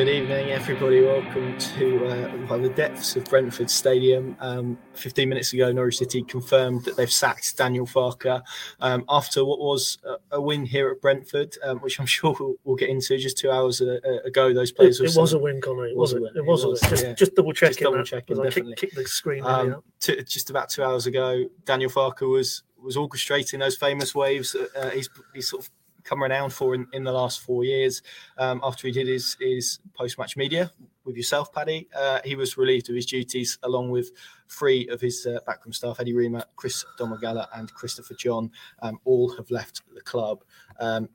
Good evening, everybody. Welcome to uh, the depths of Brentford Stadium. Um, 15 minutes ago, Norwich City confirmed that they've sacked Daniel Farke um, after what was a, a, win here at Brentford, um, which I'm sure we'll, we'll, get into. Just two hours ago, those players. It, it was a win, Connor. It was, a win. It was, it was, Just, yeah. just double checking. Just double checking. Definitely. The screen. Um, to, just about two hours ago, Daniel Farke was was orchestrating those famous waves. Uh, he's, he's sort of come renowned for in, in the last four years. Um, after he did his, his post match media with yourself, Paddy, uh, he was relieved of his duties along with three of his uh, backroom staff Eddie Riemer, Chris Domogalla, and Christopher John. Um, all have left the club. Um,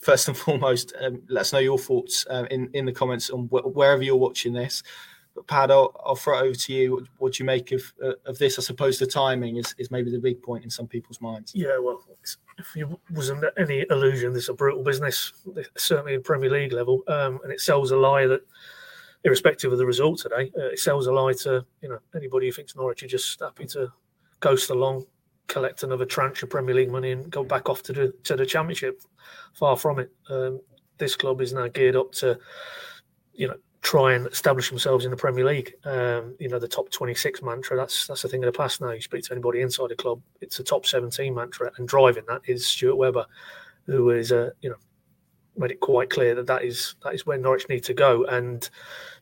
first and foremost, um, let us know your thoughts uh, in, in the comments on wh- wherever you're watching this. But Pad, I'll, I'll, throw it over to you. What, what do you make of uh, of this? I suppose the timing is, is maybe the big point in some people's minds. Yeah, well, if you wasn't any illusion, this is a brutal business, certainly in Premier League level, um, and it sells a lie that, irrespective of the result today, uh, it sells a lie to you know anybody who thinks Norwich are just happy to coast along, collect another tranche of Premier League money, and go back off to the to the Championship. Far from it. Um, this club is now geared up to, you know, try and establish themselves in the Premier League. Um, you know, the top 26 mantra, that's that's a thing of the past now. You speak to anybody inside the club, it's a top 17 mantra. And driving that is Stuart Webber, who is, uh, you know, made it quite clear that that is, that is where Norwich need to go. And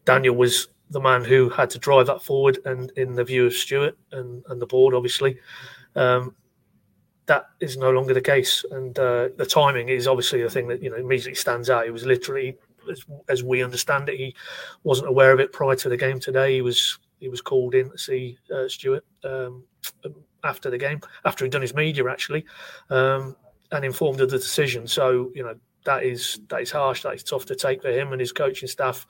Daniel was the man who had to drive that forward. And in the view of Stuart and, and the board, obviously, um, that is no longer the case. And uh, the timing is obviously the thing that, you know, immediately stands out. It was literally as, as we understand it, he wasn't aware of it prior to the game today. He was he was called in to see uh, Stuart um, after the game, after he'd done his media actually, um, and informed of the decision. So you know that is that is harsh. That is tough to take for him and his coaching staff.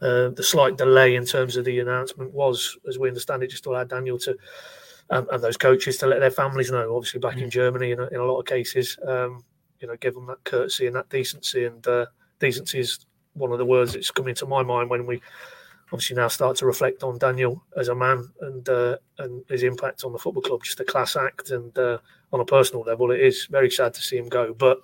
Uh, the slight delay in terms of the announcement was, as we understand it, just to allow Daniel to. Um, and those coaches to let their families know. Obviously, back in mm. Germany, in a, in a lot of cases, um, you know, give them that courtesy and that decency. And uh, decency is one of the words that's coming to my mind when we obviously now start to reflect on Daniel as a man and uh, and his impact on the football club. Just a class act, and uh, on a personal level, it is very sad to see him go. But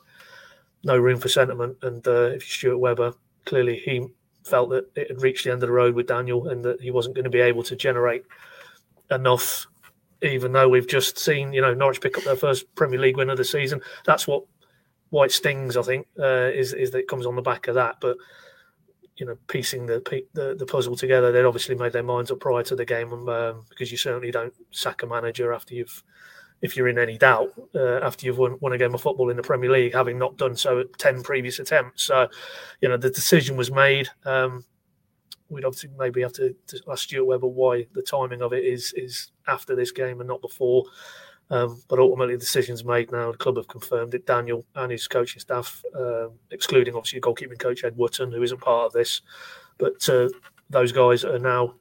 no room for sentiment. And uh, if Stuart Webber, clearly he felt that it had reached the end of the road with Daniel, and that he wasn't going to be able to generate enough. Even though we've just seen, you know, Norwich pick up their first Premier League win of the season, that's what why it stings. I think uh, is is that it comes on the back of that, but you know, piecing the, the, the puzzle together. They'd obviously made their minds up prior to the game, um, because you certainly don't sack a manager after you've, if you're in any doubt, uh, after you've won, won a game of football in the Premier League, having not done so at ten previous attempts. So, you know, the decision was made. Um, we'd obviously maybe have to, to ask Stuart Webber why the timing of it is is after this game and not before. Um, but ultimately, the decision's made now. The club have confirmed it. Daniel and his coaching staff, um, excluding obviously goalkeeping coach Ed Wootton, who isn't part of this, but uh, those guys are now,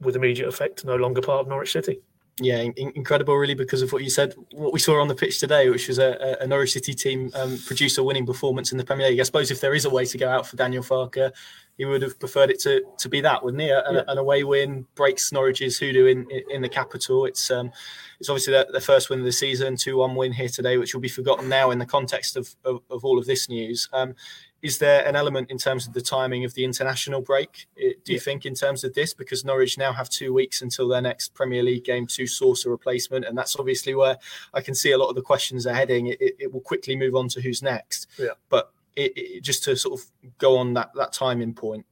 with immediate effect, no longer part of Norwich City. Yeah, in- incredible, really, because of what you said. What we saw on the pitch today, which was a, a Norwich City team um, produce a winning performance in the Premier League. I suppose if there is a way to go out for Daniel Farke, he would have preferred it to to be that, wouldn't he? An, yeah. an away win breaks Norwich's hoodoo in in the capital. It's um, it's obviously the, their first win of the season, two one win here today, which will be forgotten now in the context of of, of all of this news. Um, is there an element in terms of the timing of the international break? Do you yeah. think in terms of this because Norwich now have two weeks until their next Premier League game to source a replacement, and that's obviously where I can see a lot of the questions are heading. It, it will quickly move on to who's next. Yeah. But it, it, just to sort of go on that that timing point,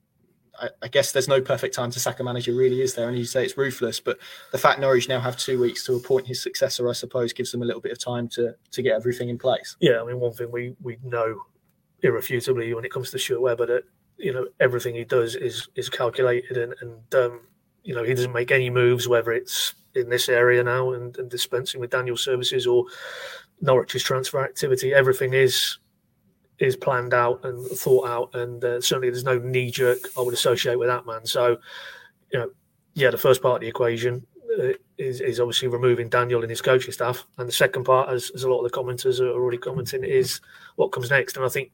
I, I, guess there's no perfect time to sack a manager, really, is there? And you say it's ruthless, but the fact Norwich now have two weeks to appoint his successor, I suppose, gives them a little bit of time to to get everything in place. Yeah, I mean, one thing we we know irrefutably when it comes to Stuart Webber that you know everything he does is is calculated and and um, you know he doesn't make any moves whether it's in this area now and, and dispensing with Daniel services or Norwich's transfer activity. Everything is is planned out and thought out, and uh, certainly there's no knee jerk I would associate with that man. So, you know, yeah, the first part of the equation uh, is, is obviously removing Daniel and his coaching staff, and the second part, as, as a lot of the commenters are already commenting, is what comes next. And I think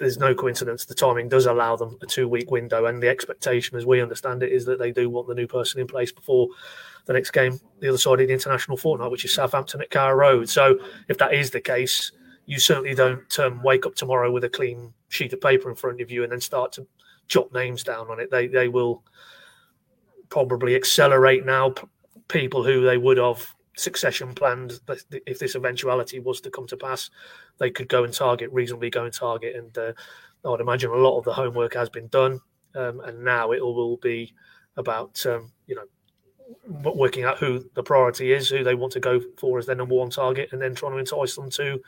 there's no coincidence the timing does allow them a two week window, and the expectation, as we understand it, is that they do want the new person in place before the next game, the other side of the international fortnight, which is Southampton at Carrow Road. So, if that is the case, you certainly don't um, wake up tomorrow with a clean sheet of paper in front of you and then start to jot names down on it. They they will probably accelerate now p- people who they would have succession planned if this eventuality was to come to pass they could go and target reasonably go and target and uh, i would imagine a lot of the homework has been done um, and now it will be about um, you know working out who the priority is, who they want to go for as their number one target, and then trying to entice them to,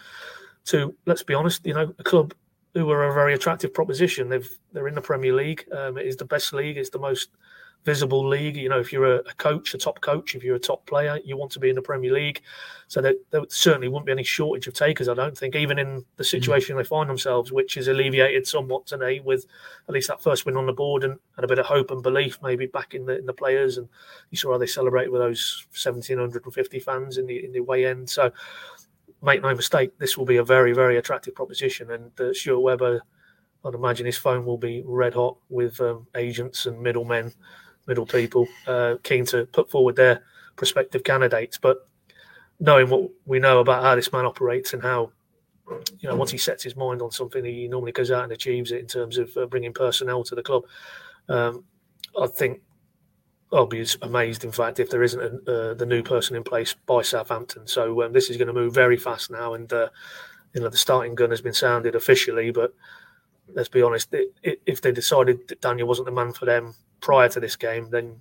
to let's be honest, you know, a club who are a very attractive proposition. They've they're in the Premier League. Um, it is the best league. It's the most visible league. You know, if you're a, a, coach, a top coach, if you're a top player, you want to be in the Premier League. So there, there certainly wouldn't be any shortage of takers. I don't think, even in the situation mm. they find themselves, which is alleviated somewhat today with at least that first win on the board and, and a bit of hope and belief maybe back in the in the players. And you saw how they celebrated with those 1,750 fans in the in the way end. So make no mistake, this will be a very very attractive proposition. And uh, Stuart Webber. I'd imagine his phone will be red hot with um, agents and middlemen middle people uh, keen to put forward their prospective candidates. But knowing what we know about how this man operates and how, you know, once he sets his mind on something, he normally goes out and achieves it in terms of uh, bringing personnel to the club. Um, I think I'll be amazed, in fact, if there isn't a, uh, the new person in place by Southampton. So um, this is going to move very fast now, and uh, you know the starting gun has been sounded officially. But let's be honest, it, it, if they decided that Daniel wasn't the man for them prior to this game, then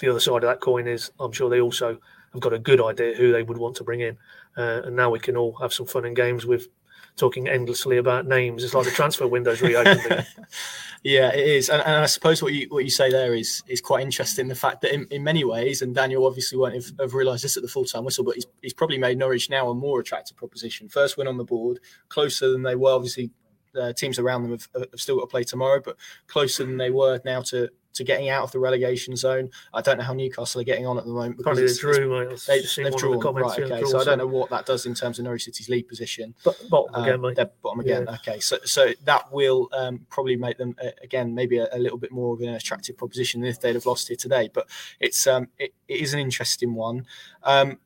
the other side of that coin is I'm sure they also have got a good idea who they would want to bring in. Uh, and now we can all have some fun and games with talking endlessly about names. It's like the transfer window's reopened. yeah, it is, and, and, I suppose what you what you say there is is quite interesting. The fact that in, in many ways, and Daniel obviously won't have, have realised this at the full time whistle, but he's, he's probably made Norwich now a more attractive proposition. First win on the board, closer than they were. Obviously, uh, teams around them have, have, still got to play tomorrow, but closer than they were now to to getting out of the relegation zone. I don't know how Newcastle are getting on at the moment. Because it's, drew, it's, they, have drawn, the right? Okay, so I don't know what that does in terms of Norwich City's league position. But bottom um, again, mate. bottom again. Yeah. Okay, so so that will um, probably make them uh, again maybe a, a, little bit more of an attractive proposition than if they'd have lost here today. But it's um, it, it is an interesting one. Um,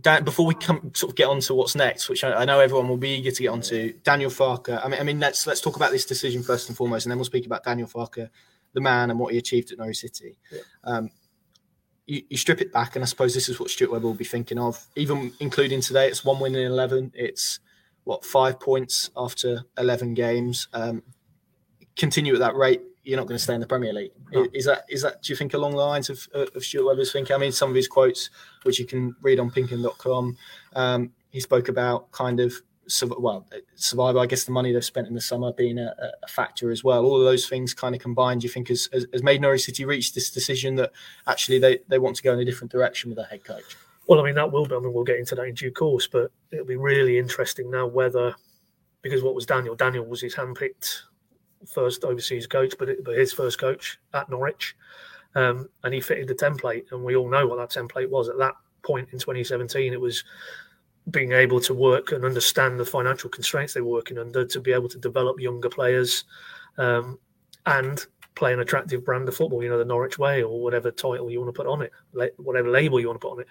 Dan, before we come sort of get on to what's next, which I, I, know everyone will be eager to get onto, Daniel Farke. I mean, I mean, let's let's talk about this decision first and foremost, and then we'll speak about Daniel Farke, the man, and what he achieved at Norwich City. Yeah. Um, you, you, strip it back, and I suppose this is what Stuart Webber will be thinking of, even including today. It's one win in eleven. It's what five points after eleven games. Um, continue at that rate you're not going to stay in the Premier League. No. Is that is that? Do you think along the lines of, of Stuart Webber's thinking? I mean, some of his quotes, which you can read on Pinkun.com, um, he spoke about kind of well, survival. I guess the money they've spent in the summer being a, a factor as well. All of those things kind of combined. Do you think has, has made Norwich City reach this decision that actually they, they want to go in a different direction with their head coach? Well, I mean that will be. I mean we'll get into that in due course, but it'll be really interesting now whether because what was Daniel? Daniel was his handpicked first overseas coach, but, it, but his first coach at Norwich. Um, and he fitted the template. And we all know what that template was at that point in 2017. It was being able to work and understand the financial constraints they were working under to be able to develop younger players um, and play an attractive brand of football, you know, the Norwich way or whatever title you want to put on it, whatever label you want to put on it.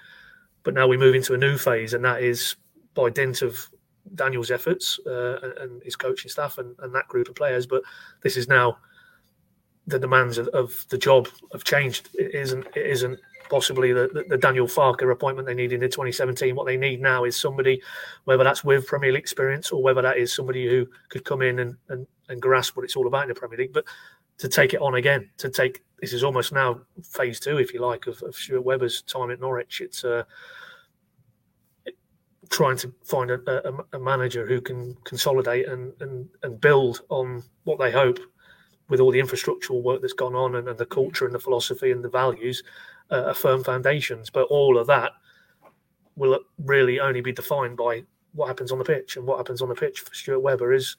But now we move into a new phase, and that is by dint of Daniel's efforts uh, and his coaching staff and, and, that group of players. But this is now the demands of, of the job have changed. It isn't. It isn't possibly the, the, the, Daniel Farke appointment they needed in 2017. What they need now is somebody, whether that's with Premier League experience or whether that is somebody who could come in and, and, and grasp what it's all about in the Premier League, but to take it on again, to take this is almost now phase two, if you like, of, of Stuart Webber's time at Norwich. It's uh, trying to find a, a, a, manager who can consolidate and, and, and build on what they hope with all the infrastructural work that's gone on and, and the culture and the philosophy and the values uh, are firm foundations. But all of that will really only be defined by what happens on the pitch. And what happens on the pitch for Stuart Webber is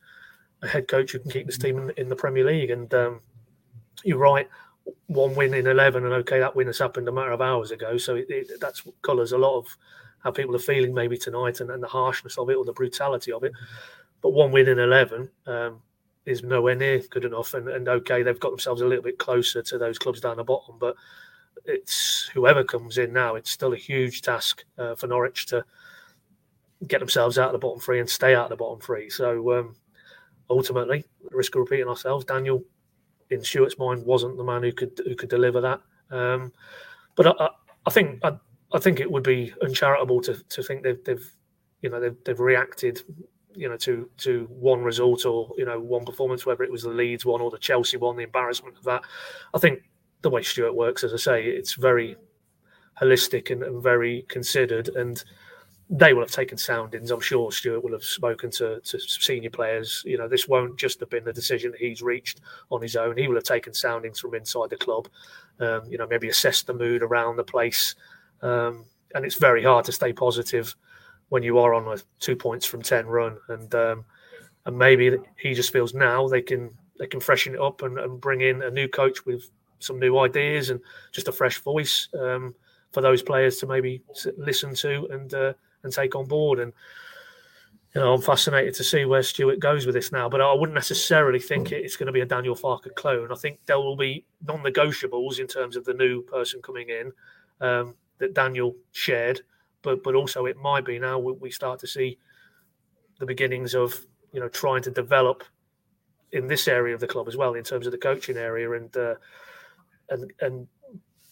a head coach who can keep this team in, in the Premier League. And um, you're right, one win in 11, and okay, that win has happened a matter of hours ago. So it, it, that's colours a lot of how people are feeling maybe tonight and, and the harshness of it or the brutality of it. But one win in 11 um, is nowhere near good enough. And, and okay, they've got themselves a little bit closer to those clubs down the bottom, but it's whoever comes in now, it's still a huge task uh, for Norwich to get themselves out of the bottom three and stay out of the bottom three. So um, ultimately, risk of repeating ourselves, Daniel, in Stuart's mind, wasn't the man who could who could deliver that. Um, but I, I, I think I, I, think it would be uncharitable to, to think they've, they've you know they've, they've reacted you know to to one result or you know one performance, whether it was the Leeds one or the Chelsea one, the embarrassment of that. I think the way Stuart works, as I say, it's very holistic and, and very considered and they will have taken soundings. I'm sure Stuart will have spoken to, to senior players. You know, this won't just have been the decision he's reached on his own. He will have taken soundings from inside the club. Um, you know, maybe assessed the mood around the place. Um, and it's very hard to stay positive when you are on a two points from ten run. And um, and maybe he just feels now they can they can freshen it up and, and, bring in a new coach with some new ideas and just a fresh voice um, for those players to maybe listen to and. Uh, and take on board. And you know, I'm fascinated to see where Stuart goes with this now. But I wouldn't necessarily think it's going to be a Daniel Farke clone. I think there will be non-negotiables in terms of the new person coming in um, that Daniel shared. But but also it might be now we start to see the beginnings of you know trying to develop in this area of the club as well in terms of the coaching area and uh, and and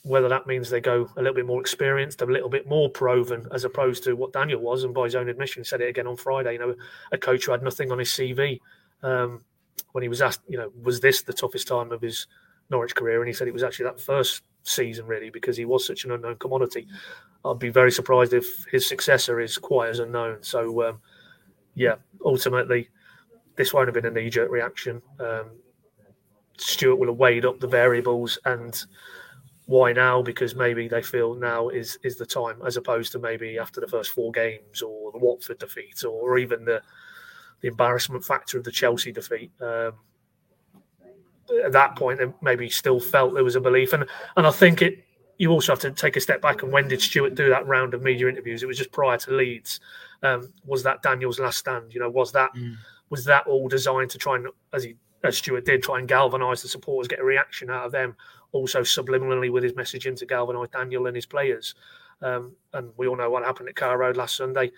whether that means they go a little bit more experienced, a little bit more proven, as opposed to what Daniel was, and by his own admission, said it again on Friday. You know, a coach who had nothing on his CV um, when he was asked, you know, was this the toughest time of his Norwich career? And he said it was actually that first season, really, because he was such an unknown commodity. I'd be very surprised if his successor is quite as unknown. So, um, yeah, ultimately, this won't have been a knee jerk reaction. Um, Stuart will have weighed up the variables and why now? Because maybe they feel now is is the time, as opposed to maybe after the first four games or the Watford defeat or, even the the embarrassment factor of the Chelsea defeat. Um, at that point, they maybe still felt there was a belief, and and I think it. You also have to take a step back. And when did Stuart do that round of media interviews? It was just prior to Leeds. Um, was that Daniel's last stand? You know, was that mm. was that all designed to try and, as he as Stuart did, try and galvanise the supporters, get a reaction out of them, also subliminally with his messaging to galvanise Daniel and his players. Um, and we all know what happened at Carrow Road last Sunday.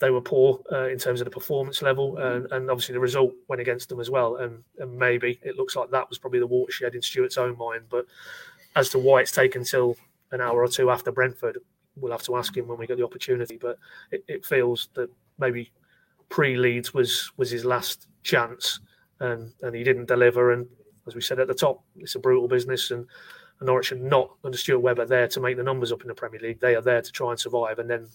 They were poor uh, in terms of the performance level, and, and, obviously the result went against them as well. And, and, maybe it looks like that was probably the watershed in Stuart's own mind. But as to why it's taken till an hour or two after Brentford, we'll have to ask him when we get the opportunity. But it, it feels that maybe pre-Leeds was was his last chance, and and he didn't deliver. And as we said at the top, it's a brutal business, and, and Norwich are not under Stuart Webber there to make the numbers up in the Premier League. They are there to try and survive, and then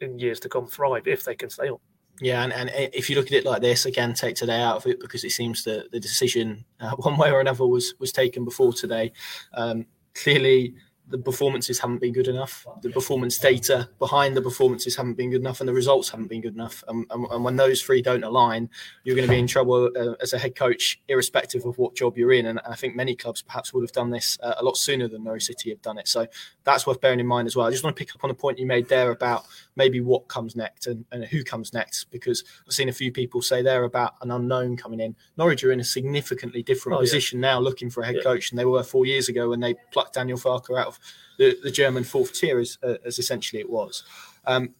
in years to come thrive if they can stay up. Yeah, and, and if you look at it like this, again, take today out of it because it seems that the decision, uh, one way or another, was was taken before today. Um, clearly, the performances haven't been good enough. The performance data behind the performances haven't been good enough, and the results haven't been good enough. And, and, and when those three don't align, you're going to be in trouble uh, as a head coach, irrespective of what job you're in. And I think many clubs perhaps would have done this uh, a lot sooner than Norwich City have done it. So that's worth bearing in mind as well. I just want to pick up on a point you made there about maybe what comes next and, and who comes next, because I've seen a few people say there about an unknown coming in. Norwich are in a significantly different oh, position yeah. now, looking for a head yeah. coach, than they were four years ago when they plucked Daniel Farke out of the, the German fourth tier, as, uh, as essentially it was. Um,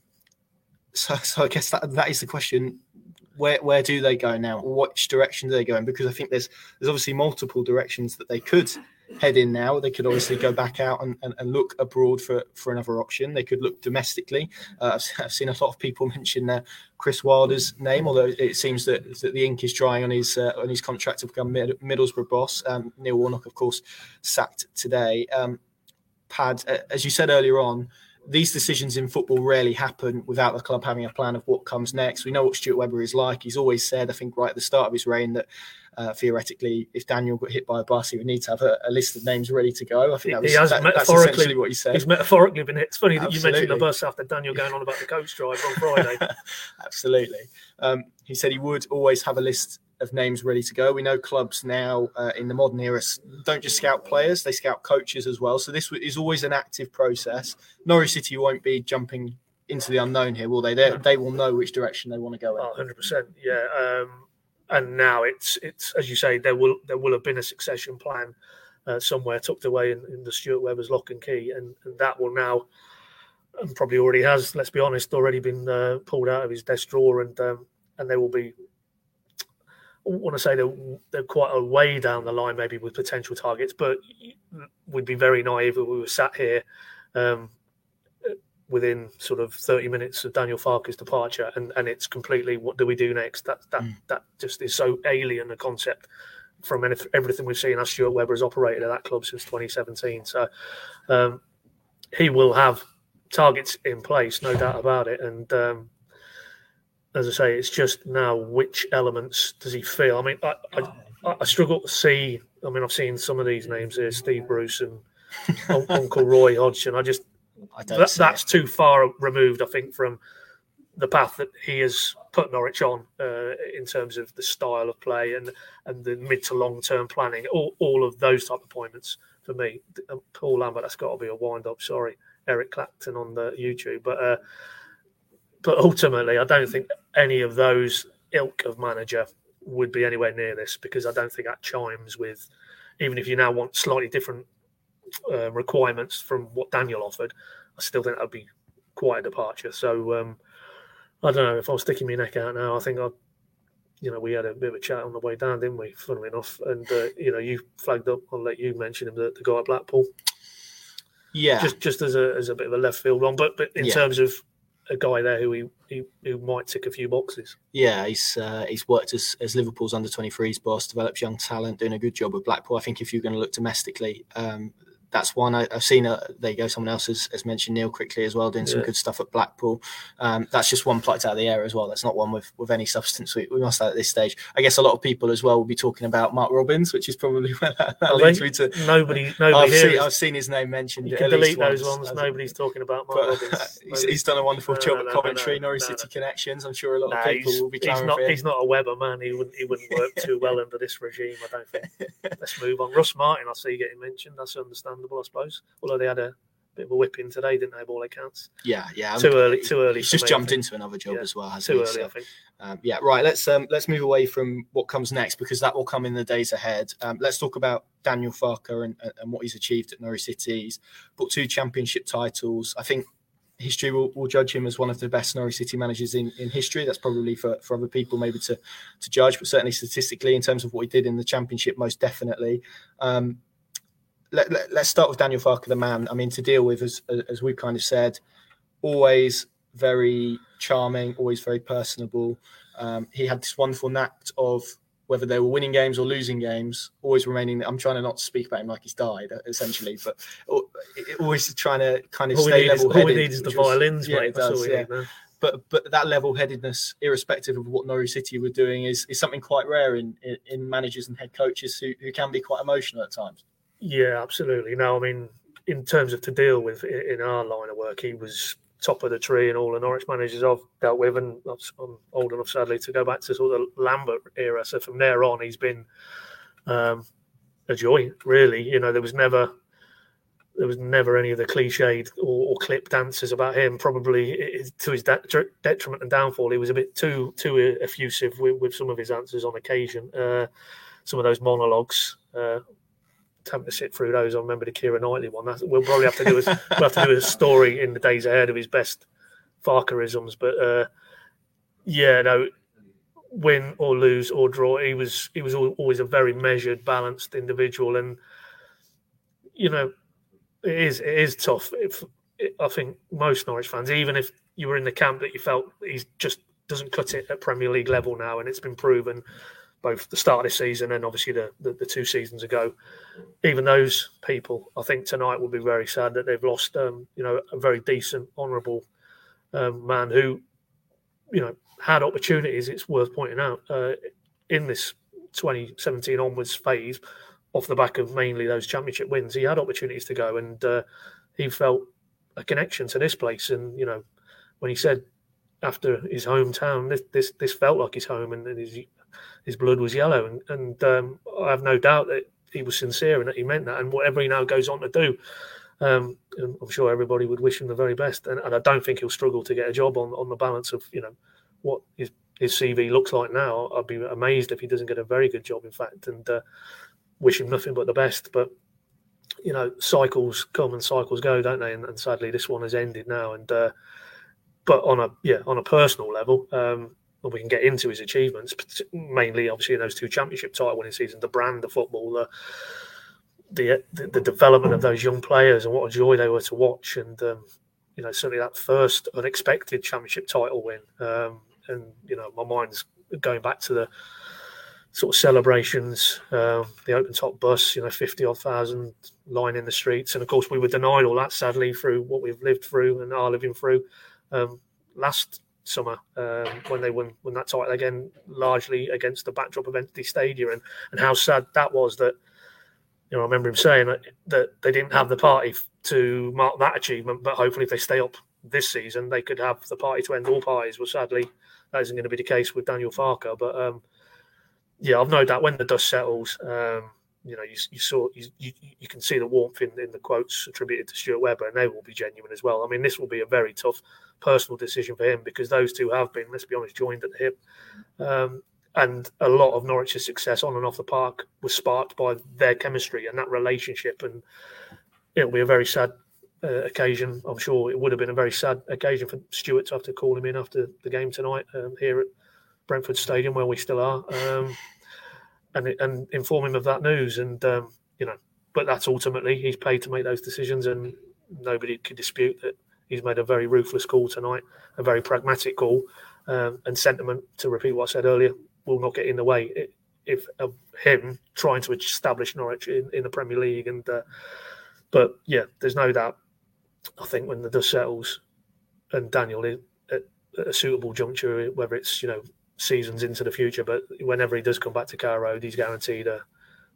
so, so I guess that that is the question. Where, where do they go now? Which direction do they go in? Because I think there's there's obviously multiple directions that they could head in now. They could obviously go back out and, and, and look abroad for, for another option. They could look domestically. Uh, I've, I've, seen a lot of people mention uh, Chris Wilder's name, although it seems that, that the ink is drying on his uh, on his contract to become Mid- Middlesbrough boss. Um, Neil Warnock, of course, sacked today. Um, Pad, as you said earlier on, these decisions in football rarely happen without the club having a plan of what comes next. We know what Stuart Webber is like. He's always said, I think, right at the start of his reign, that uh, theoretically, if Daniel got hit by a bus, he would need to have a, a list of names ready to go. I think that was, he has that, metaphorically, that's what he said. He's metaphorically been hit. It's funny that Absolutely. you mentioned the bus after Daniel going on about the coach drive on Friday. Absolutely. Um, he said he would always have a list of names ready to go. We know clubs now uh, in the modern era don't just scout players; they scout coaches as well. So this is always an active process. Norwich City won't be jumping into the unknown here, will they? They, they will know which direction they want to go in. 100 percent, yeah. Um, and now it's it's as you say, there will there will have been a succession plan uh, somewhere tucked away in, in, the Stuart Webber's lock and key, and, and that will now. And probably already has. Let's be honest, already been uh, pulled out of his desk drawer, and um, and there will be want to say they're, they're quite a way down the line, maybe with potential targets, but we'd be very naive if we were sat here um, within sort of 30 minutes of Daniel Farke's departure and, and it's completely what do we do next? That that mm. that just is so alien a concept from everything we've seen as Stuart Webber has operated at that club since 2017. So um, he will have targets in place, no doubt about it. And um, as I say, it's just now which elements does he feel? I mean, I, I, I struggle to see. I mean, I've seen some of these names here: Steve Bruce and Uncle Roy Hodgson. I just I that, that's it. too far removed, I think, from the path that he has put Norwich on uh, in terms of the style of play and and the mid to long term planning. All, all of those type of appointments for me. Paul Lambert, that's got to be a wind up. Sorry, Eric Clapton on the YouTube, but. Uh, but ultimately, I don't think any of those ilk of manager would be anywhere near this because I don't think that chimes with, even if you now want slightly different uh, requirements from what Daniel offered, I still think that would be quite a departure. So um, I don't know if I was sticking my neck out now. I think I, you know, we had a bit of a chat on the way down, didn't we? Funnily enough, and uh, you know, you flagged up. I'll let you mention him, the, the guy at Blackpool. Yeah, just just as a as a bit of a left field one, but but in yeah. terms of a guy there who he, he who might tick a few boxes. Yeah, he's uh, he's worked as, as Liverpool's under 23s boss, develops young talent, doing a good job with Blackpool. I think if you're going to look domestically, um, that's one I, have seen. A, there you go. Someone else has, has, mentioned Neil Critchley as well, doing some good stuff at Blackpool. Um, that's just one plucked out of the air as well. That's not one with, with any substance. We, we must have at this stage. I guess a lot of people as well will be talking about Mark Robins, which is probably where that, that leads me to. Nobody, nobody. I've, seen, I've seen, his name mentioned. You can delete those ones. Nobody's talking about Mark but, Robins. he's, he's, done a wonderful no, job no, at Coventry, no, Norwich City connections. I'm sure a lot of people will be. He's not. He's not a Webber man. He wouldn't. He wouldn't work too well under this regime. I don't think. Let's move on. Russ Martin, I see you getting mentioned. That's understandable, I suppose although they had a bit of a whipping today, didn't they? All accounts. Yeah, yeah. Too early. Too early. He's just jumped into another job yeah. as well. Too he? early, so, I think. Um, yeah, right. Let's um, let's move away from what comes next because that will come in the days ahead. Um, let's talk about Daniel Farke and, and what he's achieved at Norwich City. He's got two championship titles. I think history will, will, judge him as one of the best Norwich City managers in, in history. That's probably for, for other people maybe to to judge, but certainly statistically in terms of what he did in the championship, most definitely. Um, let, us let, start with Daniel Farke, the man. I mean, to deal with, as as we've kind of said, always very charming, always very personable. Um, he had this wonderful knack of whether they were winning games or losing games, always remaining. I'm trying to not speak about him like he's died, essentially, but always trying to kind of all stay level headed. All we need is the violins, yeah, mate. Does, yeah. But but that level headedness, irrespective of what Norwich City were doing, is, is something quite rare in, in, in managers and head coaches who, who can be quite emotional at times. Yeah, absolutely. No, I mean, in terms of to deal with in our line of work, he was top of the tree and all the Norwich managers I've dealt with, and I'm old enough, sadly, to go back to sort of the Lambert era. So from there on, he's been um, a joy, really. You know, there was never there was never any of the cliched or, or clipped answers about him. Probably to his de- detriment and downfall, he was a bit too too effusive with, with some of his answers on occasion. Uh, some of those monologues. Uh, having to sit through those. I remember the Keira Knightley one. That's, we'll probably have to do a, we'll have to do a story in the days ahead of his best Farkerisms. But uh, yeah, no, win or lose or draw, he was he was always a very measured, balanced individual, and you know, it is it is tough. If I think most Norwich fans, even if you were in the camp that you felt he's just doesn't cut it at Premier League level now, and it's been proven both the start of this season and obviously the, the, the, two seasons ago. Even those people, I think tonight will be very sad that they've lost, um, you know, a very decent, honourable um, man who, you know, had opportunities. It's worth pointing out uh, in this 2017 onwards phase, off the back of mainly those championship wins, he had opportunities to go, and uh, he felt a connection to this place. And you know, when he said after his hometown, this this, this felt like his home, and, and his his blood was yellow, and, and um, I have no doubt that he was sincere and that he meant that. And whatever he now goes on to do, um, I'm sure everybody would wish him the very best. And, and, I don't think he'll struggle to get a job on on the balance of you know what his his CV looks like now. I'd be amazed if he doesn't get a very good job, in fact, and uh, wish him nothing but the best. But you know, cycles come and cycles go, don't they? And, and sadly, this one has ended now. And uh, but on a yeah, on a personal level, um, well, we can get into his achievements, mainly obviously in those two championship title winning seasons, the brand of football, the, the, the development of those young players, and what a joy they were to watch. And um, you know, certainly that first unexpected championship title win, um, and you know, my mind's going back to the sort of celebrations, uh, the open top bus, you know, 50 odd thousand line in the streets. And of course, we were denied all that sadly through what we've lived through and are living through um, last summer um, when they won, won that title again, largely against the backdrop of empty stadium. And, and how sad that was that, you know, I remember him saying that, that they didn't have the party to mark that achievement, but hopefully if they stay up this season, they could have the party to end all parties. Well, sadly, that isn't going to be the case with Daniel Farke. But um, yeah, I've no doubt when the dust settles, um, you know, you, you saw you, you, you, can see the warmth in, in the quotes attributed to Stuart Webber, and they will be genuine as well. I mean, this will be a very tough personal decision for him because those two have been, let's be honest, joined at the hip. Um, and a lot of Norwich's success on and off the park was sparked by their chemistry and that relationship. And it'll be a very sad uh, occasion. I'm sure it would have been a very sad occasion for Stuart to have to call him in after the game tonight um, here at Brentford Stadium, where we still are, um, and and inform him of that news. And um, you know, but that's ultimately he's paid to make those decisions, and nobody could dispute that he's made a very ruthless call tonight, a very pragmatic call, um, and sentiment. To repeat what I said earlier, will not get in the way if of him trying to establish Norwich in, in the Premier League. And uh, but yeah, there's no doubt. I think when the dust settles, and Daniel is at a suitable juncture, whether it's you know seasons into the future. But whenever he does come back to Carrow Road, he's guaranteed a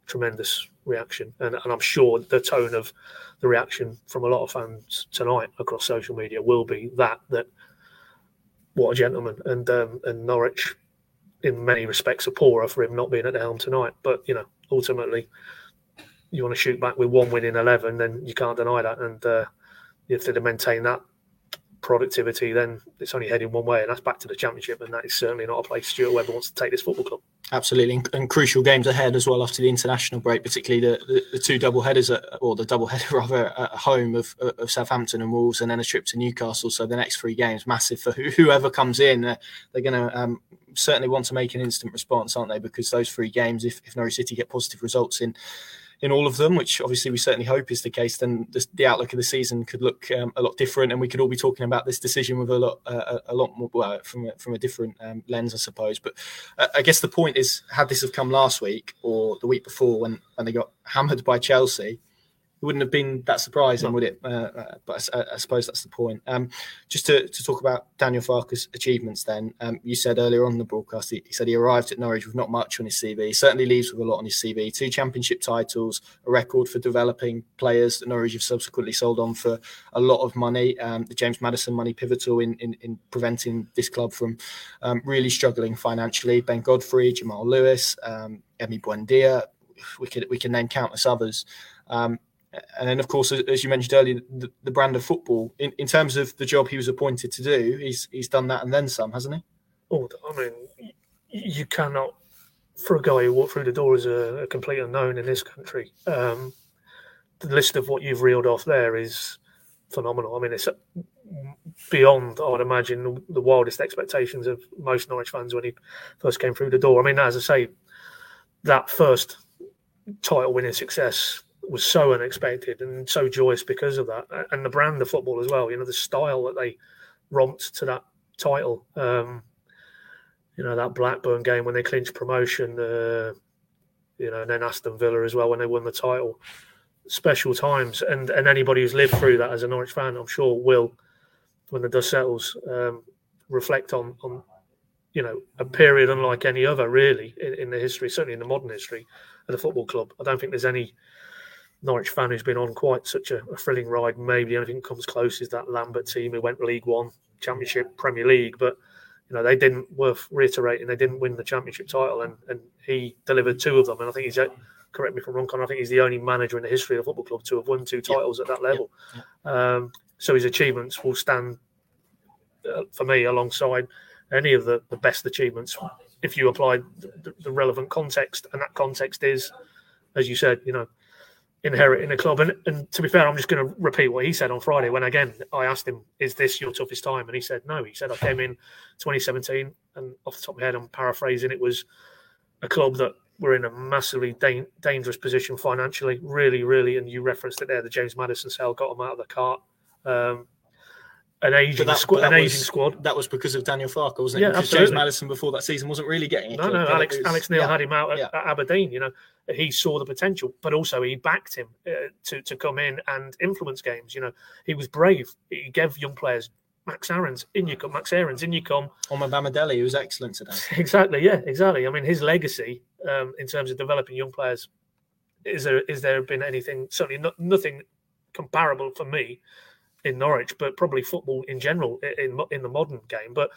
tremendous reaction. And, and I'm sure the tone of the reaction from a lot of fans tonight across social media will be that that what a gentleman. And um, and Norwich, in many respects, are poorer for him not being at the helm tonight. But you know, ultimately, you want to shoot back with one win in eleven, then you can't deny that. And uh, if they maintain that productivity, then it's only heading one way, and that's back to the championship. And that is certainly not a place Stuart Webber wants to take this football club. Absolutely, and crucial games ahead as well after the international break, particularly the, the, the two double headers, or the double header rather, at home of, of Southampton and Wolves, and then a trip to Newcastle. So the next three games massive for whoever comes in. Uh, they're going to um, certainly want to make an instant response, aren't they? Because those three games, if, if Norwich City get positive results in in all of them, which obviously we certainly hope is the case, then the, the outlook of the season could look um, a lot different, and we could all be talking about this decision with a lot, uh, a lot more well, from a, from a different um, lens, I suppose. But uh, I guess the point is, had this have come last week or the week before when when they got hammered by Chelsea, wouldn't have been that surprising, would it? Uh, uh, but I, I, suppose that's the point. Um, just to, to talk about Daniel Farke's achievements, then um, you said earlier on in the broadcast he, he, said he arrived at Norwich with not much on his CV. He certainly leaves with a lot on his CV: two championship titles, a record for developing players that Norwich have subsequently sold on for a lot of money. Um, the James Maddison money pivotal in, in, in preventing this club from um, really struggling financially. Ben Godfrey, Jamal Lewis, um, Emi Buendia. We could we can name countless others. Um, and then, of course, as you mentioned earlier, the, the, brand of football. In, in terms of the job he was appointed to do, he's he's done that and then some, hasn't he? Oh, I mean, you cannot, for a guy who walked through the door as a, a complete unknown in this country, um, the list of what you've reeled off there is phenomenal. I mean, it's beyond, I would imagine, the wildest expectations of most Norwich fans when he first came through the door. I mean, as I say, that first title winning success was so unexpected and so joyous because of that, and the brand of football as well. You know, the style that they romped to that title. Um, you know, that Blackburn game when they clinched promotion. Uh, you know, and then Aston Villa as well when they won the title. Special times, and and anybody who's lived through that as a Norwich fan, I'm sure will, when the dust settles, um, reflect on on you know a period unlike any other really in, in the history, certainly in the modern history of the football club. I don't think there's any Norwich fan who's been on quite such a, a thrilling ride. Maybe the only thing that comes close is that Lambert team who went League One, Championship, Premier League, but you know they didn't worth reiterating. They didn't win the championship title, and and he delivered two of them. And I think he's correct me if I'm wrong, Connor. I think he's the only manager in the history of the football club to have won two titles at that level. Um, so his achievements will stand uh, for me alongside any of the, the best achievements if you apply the, the relevant context, and that context is, as you said, you know inheriting a club. And, and to be fair, I'm just going to repeat what he said on Friday when again I asked him, "Is this your toughest time?" And he said, "No." He said, "I came in 2017, and off the top of my head, I'm paraphrasing. It was a club that were in a massively da- dangerous position financially, really, really. And you referenced it there. The James Maddison sale got them out of the cart. Um, an aging, that, squ- an was, aging squad. That was because of Daniel Farke, wasn't it? Yeah, because absolutely. James Maddison before that season wasn't really getting it. No, no. Alex, was, Alex Neil yeah, had him out at, yeah. at, Aberdeen. You know, he saw the potential, but also he backed him uh, to to come in and influence games. You know, he was brave. He gave young players Max Aarons, in you come. Max Aarons, in you come. Omobamidele, who was excellent today. exactly, yeah, exactly. I mean, his legacy um, in terms of developing young players is there is there been anything certainly not, nothing comparable for me in Norwich, but probably football in general in in the modern game. But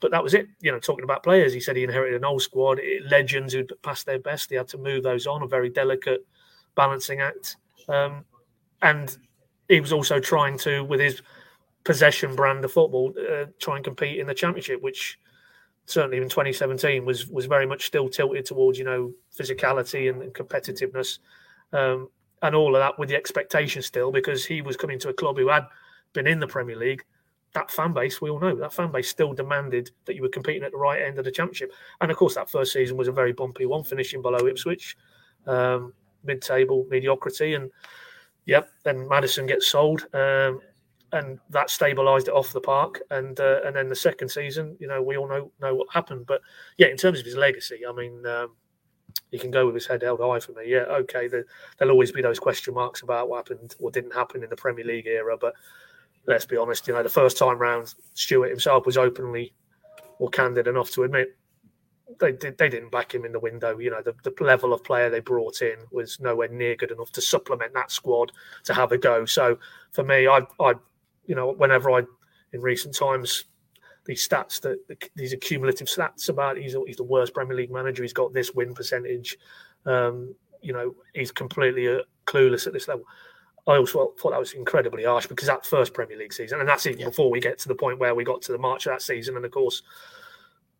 but that was it. You know, talking about players, he said he inherited an old squad, legends who'd passed their best. He had to move those on, a very delicate balancing act. Um, and he was also trying to, with his possession brand of football, uh, try and compete in the championship, which certainly in 2017 was was very much still tilted towards you know physicality and, and competitiveness, um, and all of that with the expectation still because he was coming to a club who had been in the Premier League, that fan base, we all know, that fan base still demanded that you were competing at the right end of the championship. And of course, that first season was a very bumpy one, finishing below Ipswich, um, mid table mediocrity. And yep, then Maddison gets sold. Um, and that stabilised it off the park, and uh, and then the second season, you know, we all know know what happened. But yeah, in terms of his legacy, I mean, um, he can go with his head held high for me. Yeah, okay, the, there'll always be those question marks about what happened or didn't happen in the Premier League era, but let's be honest, you know, the first time round, Stuart himself was openly or candid enough to admit they did they didn't back him in the window. You know, the, the level of player they brought in was nowhere near good enough to supplement that squad to have a go. So for me, I I you know, whenever I in recent times these stats that these accumulative stats about he's he's the worst Premier League manager. He's got this win percentage. Um, you know, he's completely uh, clueless at this level. I also thought that was incredibly harsh because that first Premier League season, and that's even yeah. before we get to the point where we got to the March of that season, and of course,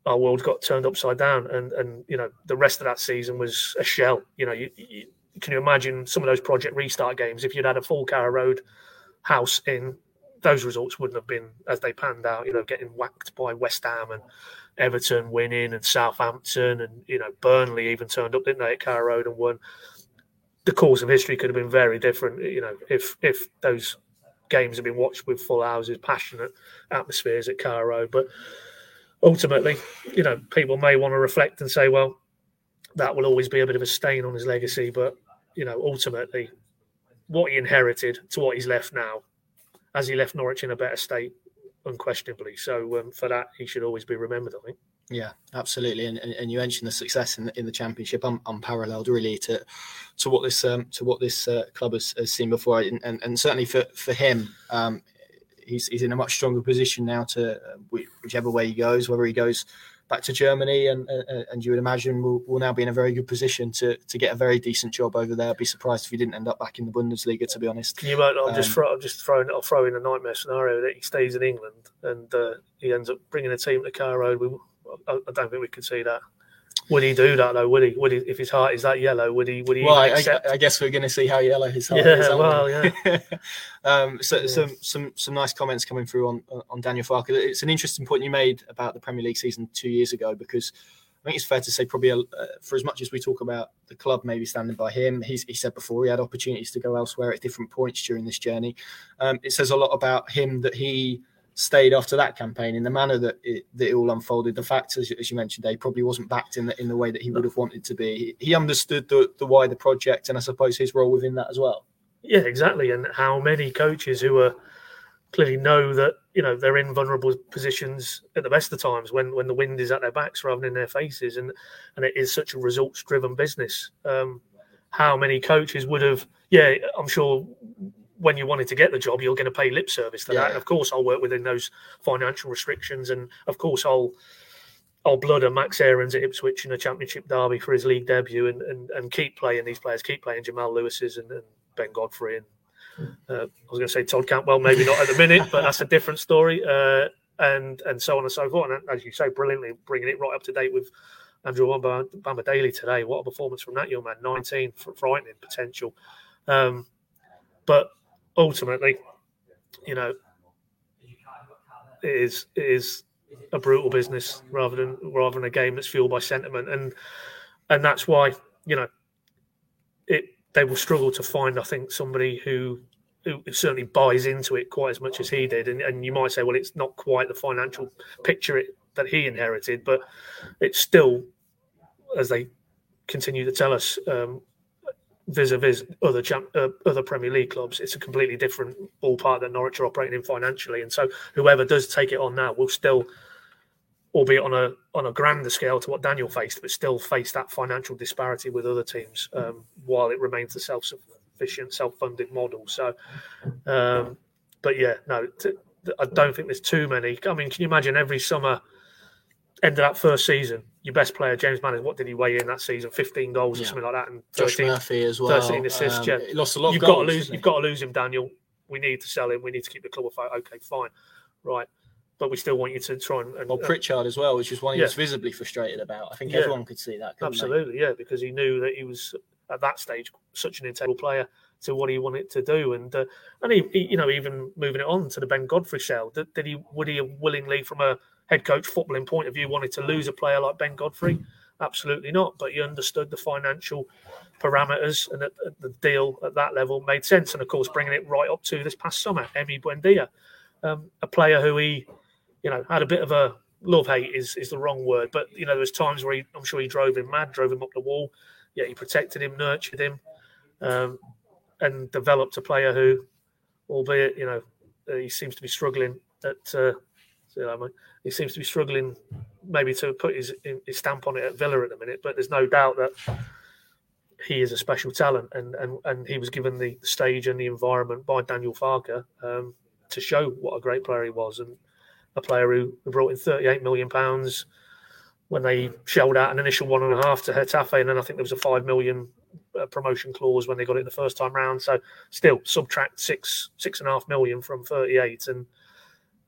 our world got turned upside down, and and you know the rest of that season was a shell. You know, you, you can you imagine some of those project restart games if you'd had a full Carrow Road house in, those results wouldn't have been as they panned out. You know, getting whacked by West Ham and Everton winning, and Southampton, and you know Burnley even turned up, didn't they, at Carrow Road and won the course of history could have been very different. You know, if if those games had been watched with full houses, passionate atmospheres at Road, but ultimately, you know, people may want to reflect and say, well, that will always be a bit of a stain on his legacy. But you know, ultimately, what he inherited to what he's left now, as he left Norwich in a better state, unquestionably. So um, for that, he should always be remembered. I think. Yeah, absolutely. And, and, and you mentioned the success in the, in the championship, un, unparalleled really to to what this um, to what this uh, club has, has, seen before, and, and, and, certainly for for him, um, he's he's in a much stronger position now to uh, whichever way he goes, whether he goes back to Germany, and uh, and you would imagine we'll, we'll, now be in a very good position to to get a very decent job over there. I'd be surprised if he didn't end up back in the Bundesliga, to be honest. You? I'm um, just throw, I'm just throwing I'll throw in a nightmare scenario that he stays in England and uh, he ends up bringing a team to Road with I, I don't think we could see that. Would he do that though? Would he? Would he? If his heart is that yellow, would he? Would he? Well, I, I, guess we're going to see how yellow his heart yeah, is. Well, yeah. um, so, yeah. some some some nice comments coming through on on Daniel Farke. It's an interesting point you made about the Premier League season two years ago because I think it's fair to say probably uh, for as much as we talk about the club maybe standing by him, he said before he had opportunities to go elsewhere at different points during this journey. Um, it says a lot about him that he stayed after that campaign in the manner that it, that it all unfolded. The fact, as, as you mentioned, Dave, probably wasn't backed in the, in the way that he would have wanted to be. He understood the, the wider project and I suppose his role within that as well. Yeah, exactly. And how many coaches who are clearly know that you know they're in vulnerable positions at the best of times when when the wind is at their backs rather than in their faces, and and it is such a results driven business. Um, how many coaches would have? Yeah, I'm sure when you wanted to get the job, you're going to pay lip service to yeah. that. And of course, I'll work within those financial restrictions, and of course, I'll I'll blood a Max Aarons at Ipswich in a Championship derby for his league debut, and and, and keep playing these players, keep playing Jamal Lewis's and, and Ben Godfrey, and uh, I was going to say Todd Cantwell, maybe not at the minute, but that's a different story, uh, and and so on and so forth. And as you say, brilliantly bringing it right up to date with. Andrew Omobamidele today. What a performance from that young man. 19, frightening potential. Um, but ultimately, you know, it is it is a brutal business rather than rather than a game that's fueled by sentiment, and and that's why you know it they will struggle to find I think somebody who who certainly buys into it quite as much as he did, and, and you might say, well, it's not quite the financial picture it, that he inherited, but it's still, as they continue to tell us, um, vis-a-vis other champ, uh, other Premier League clubs, it's a completely different ballpark that Norwich are operating in financially, and so whoever does take it on now will still, albeit on a on a grander scale to what Daniel faced, but still face that financial disparity with other teams, um, while it remains the self-sufficient, self-funded model. So, um, but yeah, no, I don't think there's too many. I mean, can you imagine every summer? End of that first season, your best player, James Maddison, what did he weigh in that season? 15 goals yeah. or something like that. And 13, Josh Murphy as well. 13 assists, um, yeah. Lost a lot you've goals, Got to lose, you've got to lose him, Daniel. We need to sell him. We need to keep the club afloat. Okay, fine. Right. But we still want you to try and. and well, Pritchard as well, which is one he yeah. was visibly frustrated about. I think yeah. everyone could see that. Absolutely, they? yeah, because he knew that he was at that stage such an integral player to what he wanted to do, and uh, and he, he, you know, even moving it on to the Ben Godfrey sale, did, did he would he willingly, from a head coach footballing point of view, wanted to lose a player like Ben Godfrey? Absolutely not. But he understood the financial parameters and the, the deal at that level made sense. And of course, bringing it right up to this past summer, Emi Buendia, um, a player who he, you know, had a bit of a love hate is is the wrong word, but you know, there was times where he, I'm sure he drove him mad, drove him up the wall. Yeah, he protected him, nurtured him, um, and developed a player who, albeit you know, he seems to be struggling at. Uh, he seems to be struggling maybe to put his, his stamp on it at Villa at the minute, but there's no doubt that he is a special talent, and and, and he was given the stage and the environment by Daniel Farke um, to show what a great player he was, and a player who brought in 38 million pounds when they shelled out an initial one and a half to Getafe, and then I think there was a five million uh, promotion clause when they got it the first time round. So still subtract six six and a half million from 38, and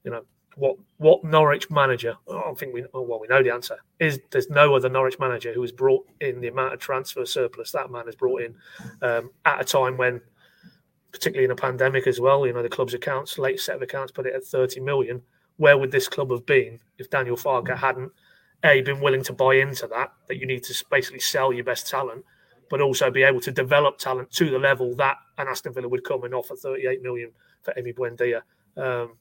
you know what what Norwich manager? I think we oh, well we know the answer is there's no other Norwich manager who has brought in the amount of transfer surplus that man has brought in um, at a time when, particularly in a pandemic as well, you know the club's accounts, late set of accounts, put it at 30 million. Where would this club have been if Daniel Farke hadn't a been willing to buy into that that you need to basically sell your best talent, but also be able to develop talent to the level that an Aston Villa would come and offer 38 million for Emi Buendia. Um,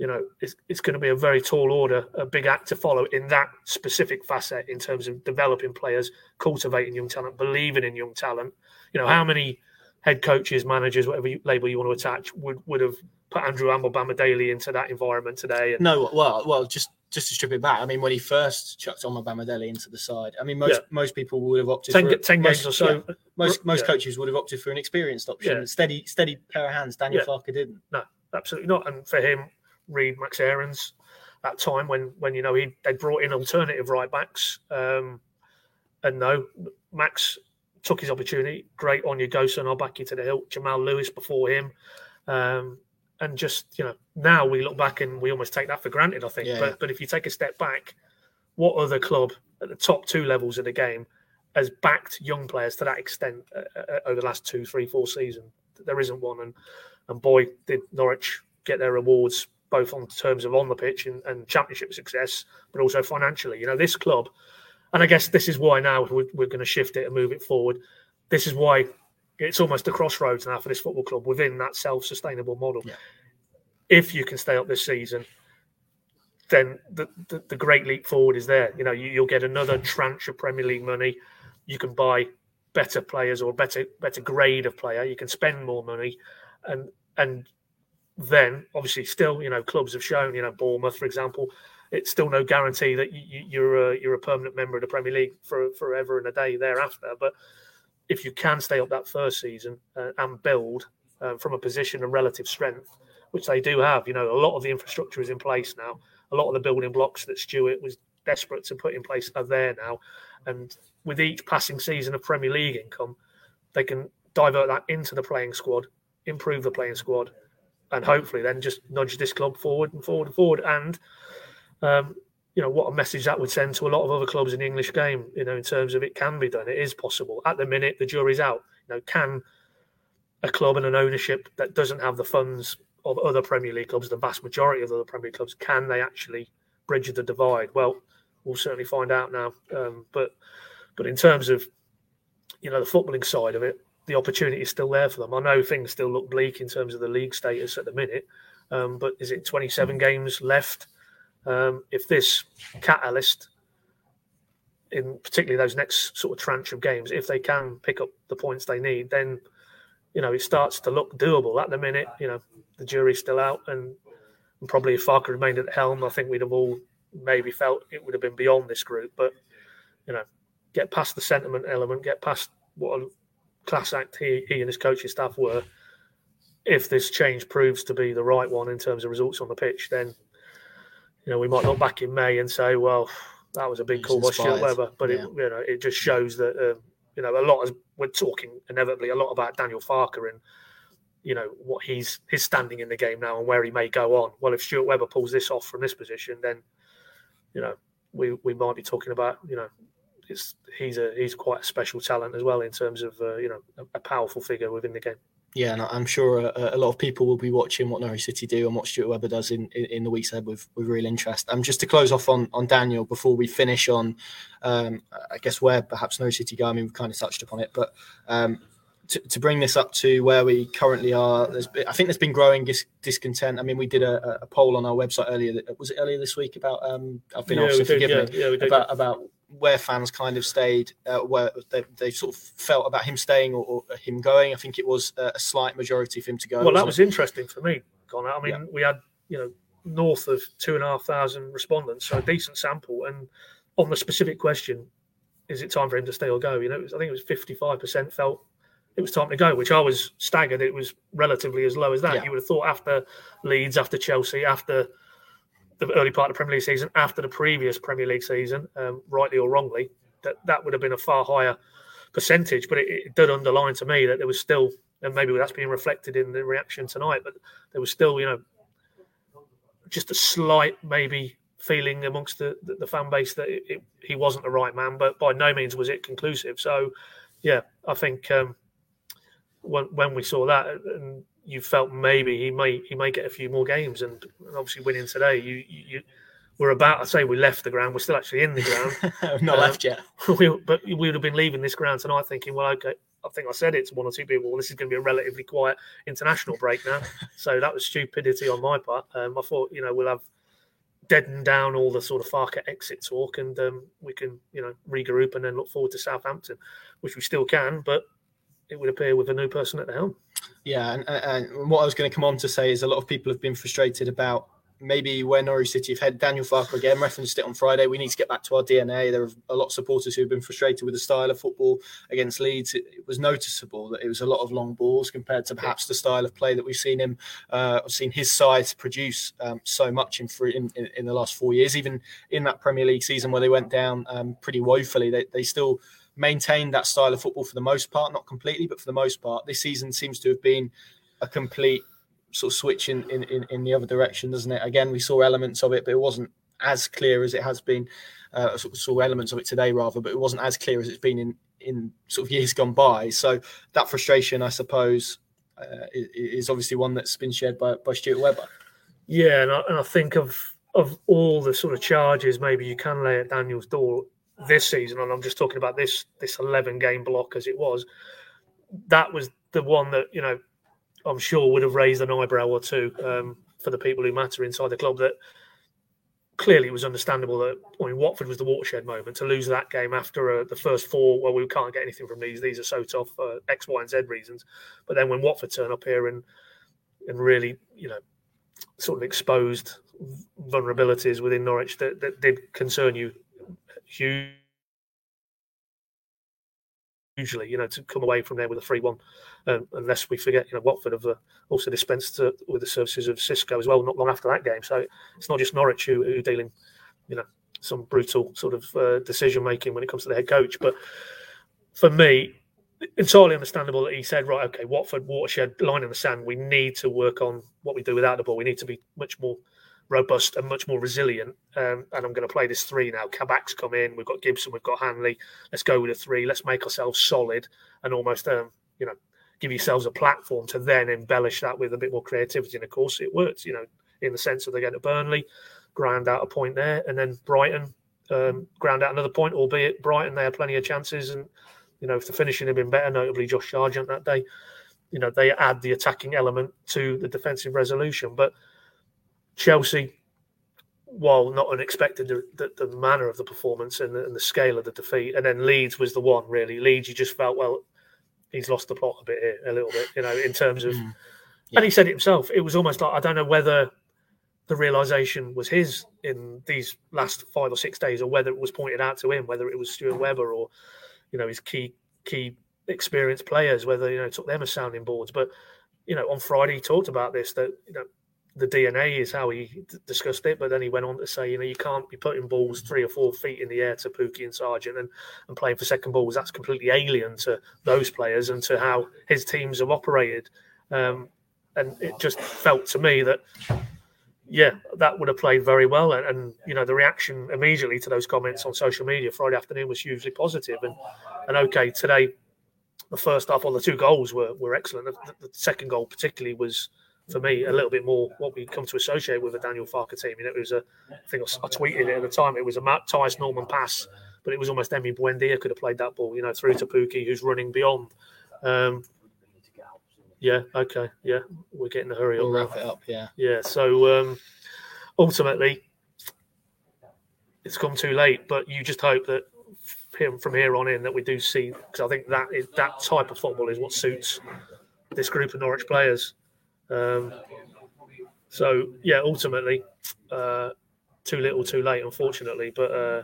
you know, it's, it's going to be a very tall order, a big act to follow in that specific facet in terms of developing players, cultivating young talent, believing in young talent. You know, how many head coaches, managers, whatever you, label you want to attach, would, would have put Andrew Omobamidele into that environment today? And, no, well, well, just just to strip it back, I mean, when he first chucked Omobamidele into the side, I mean, most yeah. most people would have opted ten, for ten most, games or so. Yeah, most most yeah. coaches would have opted for an experienced option, steady steady pair of hands. Daniel Farke didn't. No, absolutely not. And for him, read Max Aarons that time when when you know he they brought in alternative right backs. Um, and no, Max took his opportunity. Great on your go, son. I'll back you to the hilt. Jamal Lewis before him. Um, and just, you know, now we look back and we almost take that for granted, I think. Yeah. But but if you take a step back, what other club at the top two levels of the game has backed young players to that extent uh, uh over the last two, three, four seasons? There isn't one. And and boy, did Norwich get their rewards both on terms of on the pitch and, and championship success, but also financially. You know, this club, and I guess this is why now we're, we're going to shift it and move it forward. This is why it's almost a crossroads now for this football club within that self-sustainable model. Yeah. If you can stay up this season, then the, the, the, great leap forward is there. You know, you, will get another tranche of Premier League money. You can buy better players or better better grade of player. You can spend more money, and and then obviously still you know clubs have shown you know Bournemouth for example it's still no guarantee that you, are a, you're a permanent member of the Premier League for forever and a day thereafter. But if you can stay up that first season uh, and build uh, from a position of relative strength which they do have you know a lot of the infrastructure is in place now. A lot of the building blocks that Stuart was desperate to put in place are there now. And with each passing season of Premier League income they can divert that into the playing squad improve the playing squad and hopefully then just nudge this club forward and forward and forward. And um, you know what a message that would send to a lot of other clubs in the English game. You know, in terms of it can be done, it is possible. At the minute, the jury's out. You know, can a club and an ownership that doesn't have the funds of other Premier League clubs, the vast majority of other Premier League clubs, can they actually bridge the divide? Well, we'll certainly find out now. Um, but but in terms of you know the footballing side of it, the opportunity is still there for them. I know things still look bleak in terms of the league status at the minute, um, but is it 27 games left? Um, if this catalyst, in particularly those next sort of tranche of games, if they can pick up the points they need, then you know it starts to look doable. At the minute, you know the jury's still out, and, and probably if Farke remained at the helm, I think we'd have all maybe felt it would have been beyond this group. But you know, get past the sentiment element, get past what a class act he, he and his coaching staff were. If this change proves to be the right one in terms of results on the pitch, then you know we might look back in May and say, well, that was a big call by Stuart Webber. But yeah. it you know it just shows that um, you know a lot. Of, we're talking inevitably a lot about Daniel Farke and you know what he's his standing in the game now and where he may go on. Well, if Stuart Webber pulls this off from this position, then you know we we might be talking about you know it's he's a he's quite a special talent as well in terms of uh, you know a, a, powerful figure within the game. Yeah, and I'm sure a, a, lot of people will be watching what Norwich City do and what Stuart Webber does in, in, in the weeks ahead with, with real interest. Um, just to close off on, on Daniel before we finish on, um, I guess where perhaps Norwich City go. I mean, we've kind of touched upon it, but um, to, to, bring this up to where we currently are, there's been, I think there's been growing dis- discontent. I mean, we did a, a, poll on our website earlier. Was it earlier this week about? Um, I've been yeah, forgive did, yeah, me yeah, about about where fans kind of stayed, uh, where they, they, sort of felt about him staying or, or him going. I think it was a, a, slight majority for him to go. Well, that was it? interesting for me, Connor. I mean, yeah. we had you know north of two and a half thousand respondents, so a decent sample. And on the specific question, is it time for him to stay or go? You know, was, I think it was fifty-five percent felt it was time to go, which I was staggered. It was relatively as low as that. Yeah. You would have thought after Leeds, after Chelsea, after the early part of the Premier League season, after the previous Premier League season, um, rightly or wrongly, that that would have been a far higher percentage. But it, it, did underline to me that there was still, and maybe that's being reflected in the reaction tonight, but there was still, you know, just a slight maybe feeling amongst the, the, the fan base that it, he wasn't the right man, but by no means was it conclusive. So, yeah, I think um, when, when we saw that, and you felt maybe he may he may get a few more games, and obviously winning today, you you we're about. I say we left the ground. We're still actually in the ground. Not um, left yet. We, but we would have been leaving this ground tonight, thinking, well, okay. I think I said it to one or two people. Well, this is going to be a relatively quiet international break now. so that was stupidity on my part. Um, I thought, you know, we'll have deadened down all the sort of Farke exit talk, and um, we can, you know, regroup and then look forward to Southampton, which we still can. But it would appear with a new person at the helm. Yeah, and, and what I was going to come on to say is a lot of people have been frustrated about maybe where Norwich City have had Daniel Farke again referenced it on Friday. We need to get back to our DNA. There are a lot of supporters who have been frustrated with the style of football against Leeds. It, it was noticeable that it was a lot of long balls compared to perhaps the style of play that we've seen him, uh, seen his size produce um, so much in, in, in, in the last four years. Even in that Premier League season where they went down um, pretty woefully, they, they still maintained that style of football for the most part, not completely, but for the most part. This season seems to have been a complete sort of switch in, in, in, in the other direction, doesn't it? Again, we saw elements of it, but it wasn't as clear as it has been. Uh, saw elements of it today, rather, but it wasn't as clear as it's been in in sort of years gone by. So that frustration, I suppose, uh, is, obviously one that's been shared by by Stuart Webber. Yeah, and I, and I think of of all the sort of charges maybe you can lay at Daniel's door this season, and I'm just talking about this this 11 game block as it was. That was the one that you know I'm sure would have raised an eyebrow or two um, for the people who matter inside the club. That clearly it was understandable that I mean Watford was the watershed moment to lose that game after uh, the first four. Well, we can't get anything from these; these are so tough for X, Y, and Z reasons. But then when Watford turn up here and and really, you know, sort of exposed vulnerabilities within Norwich that, that did concern you huge usually, you know, to come away from there with a free one, um, unless we forget, you know, Watford have uh, also dispensed uh, with the services of Xisco as well, not long after that game. So it's not just Norwich who, who are dealing, you know, some brutal sort of uh, decision making when it comes to the head coach. But for me, entirely understandable that he said, right, okay, Watford watershed line in the sand. We need to work on what we do without the ball. We need to be much more robust and much more resilient. Um, and I'm going to play this three now. Kabak's come in. We've got Gibson. We've got Hanley. Let's go with a three. Let's make ourselves solid and almost, um, you know, give yourselves a platform to then embellish that with a bit more creativity. And of course, it works. You know, in the sense that they get to Burnley, ground out a point there, and then Brighton um, ground out another point. Albeit Brighton, they had plenty of chances, and you know, if the finishing had been better, notably Josh Sargent that day, you know, they add the attacking element to the defensive resolution. But Chelsea, while not unexpected, the, the, the manner of the performance and the, and the, scale of the defeat, and then Leeds was the one really. Leeds, you just felt well, he's lost the plot a bit here, a little bit, you know, in terms of. Mm. Yeah. And he said it himself. It was almost like I don't know whether the realization was his in these last five or six days, or whether it was pointed out to him, whether it was Stuart Webber or you know his key key experienced players, whether you know took them as sounding boards. But you know, on Friday he talked about this that you know the DNA is how he d- discussed it, but then he went on to say, you know, you can't be putting balls three or four feet in the air to Pukki and Sargent and, and playing for second balls. That's completely alien to those players and to how his teams have operated. Um, and it just felt to me that, yeah, that would have played very well. And, and, you know, the reaction immediately to those comments on social media Friday afternoon was hugely positive. And, and okay, today, the first half, or the two goals were, were excellent. The, the second goal, particularly, was for me a little bit more what we come to associate with a Daniel Farke team. You know, it was a I think I tweeted it at the time. It was a Mathias Normann pass, but it was almost Emi Buendia could have played that ball. You know, through to Pukki, who's running beyond. Um, yeah. Okay. Yeah. We're getting a hurry we'll wrap it up. Yeah. Yeah. So um, ultimately, it's come too late. But you just hope that from here on in that we do see because I think that is that type of football is what suits this group of Norwich players. Um, so yeah, ultimately, uh, too little, too late, unfortunately. But uh,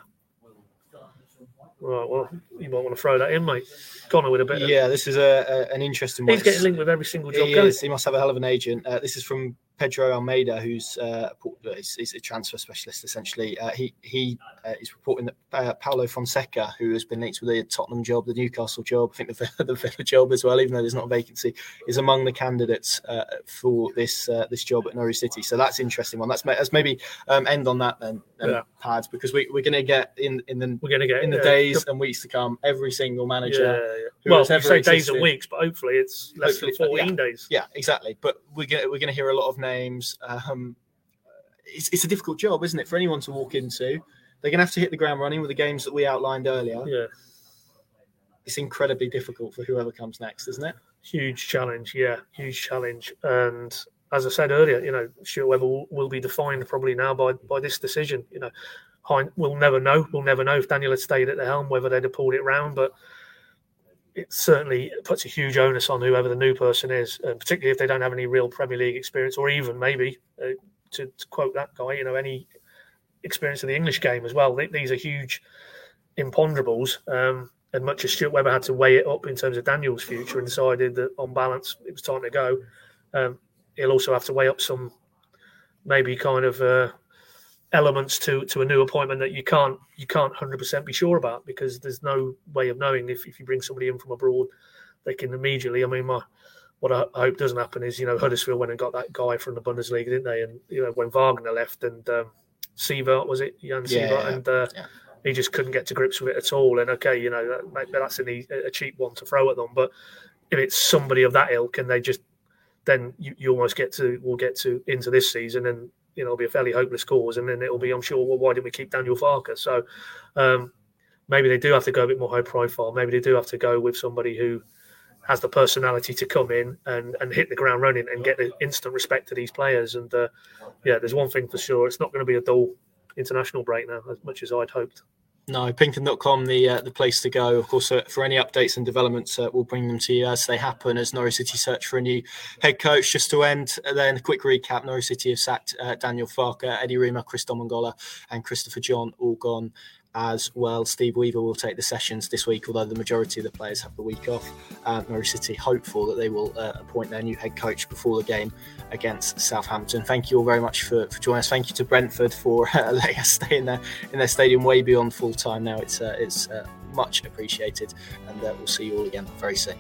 right, well, you might want to throw that in, mate. Connor with a bit. Yeah, of, this is a, a, an interesting. One. He's one. getting linked with every single job. He is. He must have a hell of an agent. Uh, this is from Pedro Almeida, who's uh, is, a transfer specialist essentially. Uh, he he uh, is reporting that uh, Paulo Fonseca, who has been linked with the Tottenham job, the Newcastle job, I think the, the Villa job as well, even though there's not a vacancy, is among the candidates uh, for this uh, this job at Norwich City. So that's interesting one. That's, let's maybe um, end on that then, um, yeah. Because we, we're going to get in in the we're going to get in the days and weeks to come every single manager. Yeah, yeah. Well, you say days and weeks, but hopefully it's less hopefully, than fourteen days. Yeah, exactly. But we're going we're going to hear a lot of names. Um, it's, it's a difficult job, isn't it, for anyone to walk into? They're going to have to hit the ground running with the games that we outlined earlier. Yeah. It's incredibly difficult for whoever comes next, isn't it? Huge challenge, yeah, huge challenge. And as I said earlier, you know, Stuart Webber will, will be defined probably now by by this decision. You know, we'll never know. We'll never know if Daniel had stayed at the helm, whether they'd have pulled it round. But it certainly puts a huge onus on whoever the new person is, and particularly if they don't have any real Premier League experience, or even maybe uh, to, to, quote that guy, you know, any experience of the English game as well. These are huge imponderables. Um, and much as Stuart Webber had to weigh it up in terms of Daniel's future and decided that on balance it was time to go, um, he'll also have to weigh up some maybe kind of uh, elements to to a new appointment that you can't you can't hundred percent be sure about because there's no way of knowing if, if you bring somebody in from abroad, they can immediately. I mean, my what I, hope doesn't happen is you know Huddersfield went and got that guy from the Bundesliga, didn't they? And you know when Wagner left and um, Siewert was it Jan yeah, Siewert, and uh, yeah. he just couldn't get to grips with it at all. And okay, you know that, that's an, a cheap one to throw at them, but if it's somebody of that ilk and they just then you, you almost get to we'll get to into this season and you know it'll be a fairly hopeless cause, and then it'll be I'm sure well why didn't we keep Daniel Farke? So um, maybe they do have to go a bit more high profile. Maybe they do have to go with somebody who has the personality to come in and, and hit the ground running and get the instant respect to these players. And uh, yeah, there's one thing for sure: it's not going to be a dull international break now, as much as I'd hoped. No, Pinkun.com, the uh, the place to go. Of course, uh, for any updates and developments, uh, we'll bring them to you as they happen. As Norwich City search for a new head coach. Just to end, uh, then a quick recap: Norwich City have sacked uh, Daniel Farke, Eddie Riemer, Chris Domogalla, and Christopher John all gone as well. Steve Weaver will take the sessions this week, although the majority of the players have the week off. Uh, Norwich City hopeful that they will uh, appoint their new head coach before the game against Southampton. Thank you all very much for, for joining us. Thank you to Brentford for uh, letting us stay in their in their stadium way beyond full time. Now it's uh, it's uh, much appreciated, and uh, we'll see you all again very soon.